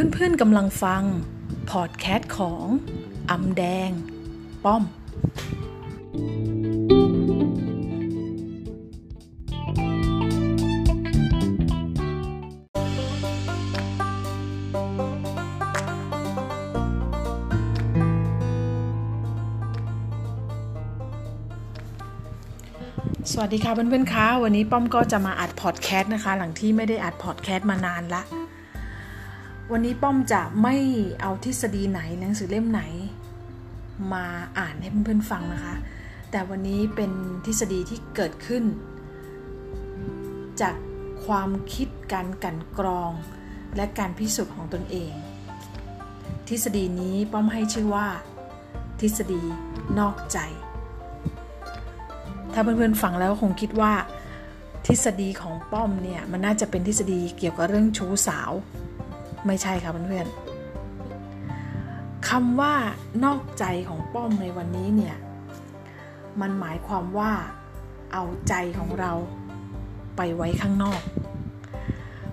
เพื่อนๆกำลังฟัง พอดแคสต์ของอำแดง ป้อม สวัสดีค่ะเพื่อนๆคะวันนี้ป้อมก็จะมาอัดพอดแคสต์นะคะ หลังที่ไม่ได้อัดพอดแคสต์มานานละ วันนี้ป้อมจะไม่เอาทฤษฎีไหนหนังสือเล่มไหน มาอ่านให้เพื่อนๆฟังนะคะ แต่วันนี้เป็นทฤษฎีที่เกิดขึ้น จากความคิดการกันกรอง และการพิสูจน์ของตนเอง ทฤษฎีนี้ป้อมให้ชื่อว่า ทฤษฎีนอกใจ ถ้าเพื่อนๆฟังแล้วคงคิดว่า ทฤษฎีของป้อมเนี่ยมันน่าจะเป็นทฤษฎีเกี่ยวกับเรื่องชู้สาว ไม่ใช่ค่ะเพื่อนๆคำว่านอกใจของป้อมในวันนี้เนี่ย มันหมายความว่าเอาใจของเราไปไว้ข้างนอก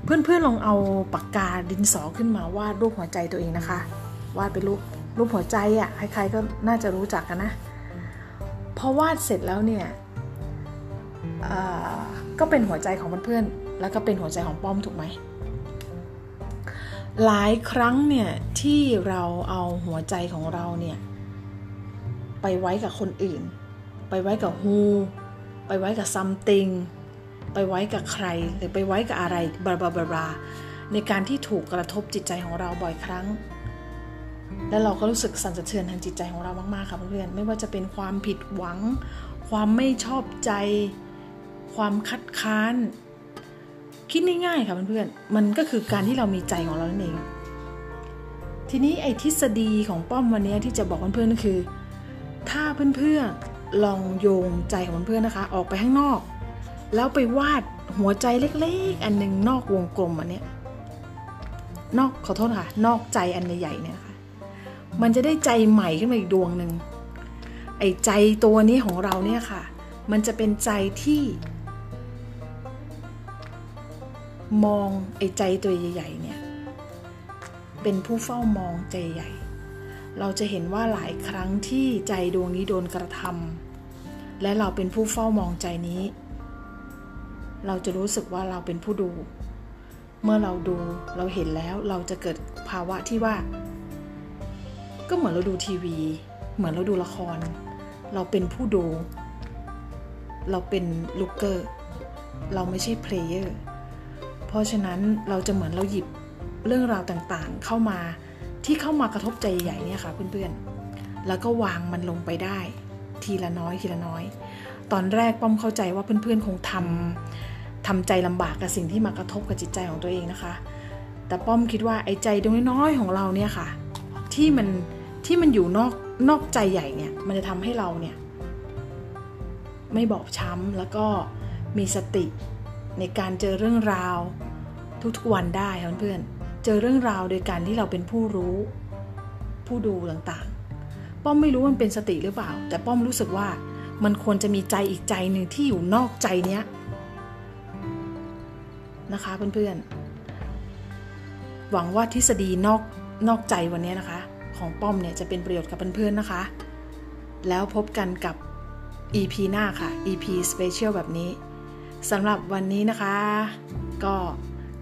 เพื่อนๆลองเอาปากกาดินสอขึ้นมาวาดรูปหัวใจตัวเองนะคะ วาดเป็นรูปรูปหัวใจอะ่ะใครๆก็น่าจะรู้จักกันนะพอวาดเสร็จแล้วเนี่ยก็เป็นหัวใจของเพื่อนๆแล้วก็เป็นหัวใจของป้อมถูกไหม หลายครั้งเนี่ยที่เราเอาหัวใจของเราเนี่ยไปไว้กับคนอื่น ไปไว้กับฮูไปไว้กับ something ไปไว้กับใครหรือไปไว้กับอะไรบลาบลาบลาในการที่ถูกกระทบจิตใจของเราบ่อยครั้ง แล้วเราก็รู้สึกสั่นสะเทือนทางจิตใจของเรามากๆค่ะเพื่อนๆไม่ว่าจะเป็นความผิดหวัง ความไม่ชอบใจ ความคัดค้าน คิดง่ายๆค่ะเพื่อนๆมันก็คือการที่เรามีใจของเรานั่นเอง ทีนี้ไอ้ทฤษฎีของป้อมวันนี้ที่จะบอกเพื่อนๆก็คือ ถ้าเพื่อนๆลองโยงใจของเพื่อนๆนะคะ ออกไปข้างนอก แล้วไปวาดหัวใจเล็กๆ อันหนึ่งนอกวงกลมอันเนี้ยนอกขอโทษค่ะ นอกใจอันใหญ่ๆเนี่ยค่ะ มันจะได้ใจใหม่ขึ้นมาอีกดวงหนึ่งไอ้ใจตัวนี้ของเราเนี่ยค่ะ มันจะเป็นใจที่ มองไอ้ใจตัวใหญ่ๆเนี่ย เป็นผู้เฝ้ามองใจใหญ่ เราจะเห็นว่าหลายครั้งที่ใจดวงนี้โดนกระทำและเราเป็นผู้เฝ้ามองใจนี้ เราจะรู้สึกว่าเราเป็นผู้ดู เมื่อเราดูเราเห็นแล้วเราจะเกิดภาวะที่ว่า ก็เหมือนเราดูทีวี เหมือนเราดูละคร เราเป็นผู้ดู เราเป็นลูกเกอร์ เราไม่ใช่เพลเยอร์ ราะฉะนั้นเราจะเหมือนเราหยิบเรื่องราวต่างๆ เข้ามาที่เข้ามากระทบใจใหญ่เนี่ยค่ะเพื่อนๆ แล้วก็วางมันลงไปได้ ทีละน้อยทีละน้อย ตอนแรกป้อมเข้าใจว่าเพื่อนๆคงทำทำใจลำบากกับสิ่งที่มากระทบกับจิตใจของตัวเองนะคะ แต่ป้อมคิดว่าไอ้ใจดวงน้อยๆของเราเนี่ยค่ะ ที่มันที่มันอยู่นอกนอกใจใหญ่เนี่ย มันจะทำให้เราเนี่ย ไม่บอบช้ำแล้วก็มีสติในการเจอเรื่องราว ทุกๆวันได้ค่ะเพื่อนๆเจอเรื่องราวโดยการที่เราเป็นผู้รู้ ผู้ดูต่างๆ ป้อมไม่รู้มันเป็นสติหรือเปล่า แต่ป้อมรู้สึกว่ามันควรจะมีใจอีกใจหนึ่งที่อยู่นอกใจเนี้ยนะคะเพื่อนๆหวังว่าทฤษฎีนอกนอกใจวันนี้นะคะ ของป้อมเนี่ยจะเป็นประโยชน์กับเพื่อนๆนะคะ แล้วพบกันกับ EP หน้าค่ะ EP Special แบบนี้สำหรับวันนี้นะคะ ก็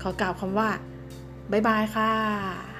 ขอกล่าวคำว่า บ๊ายบายค่ะ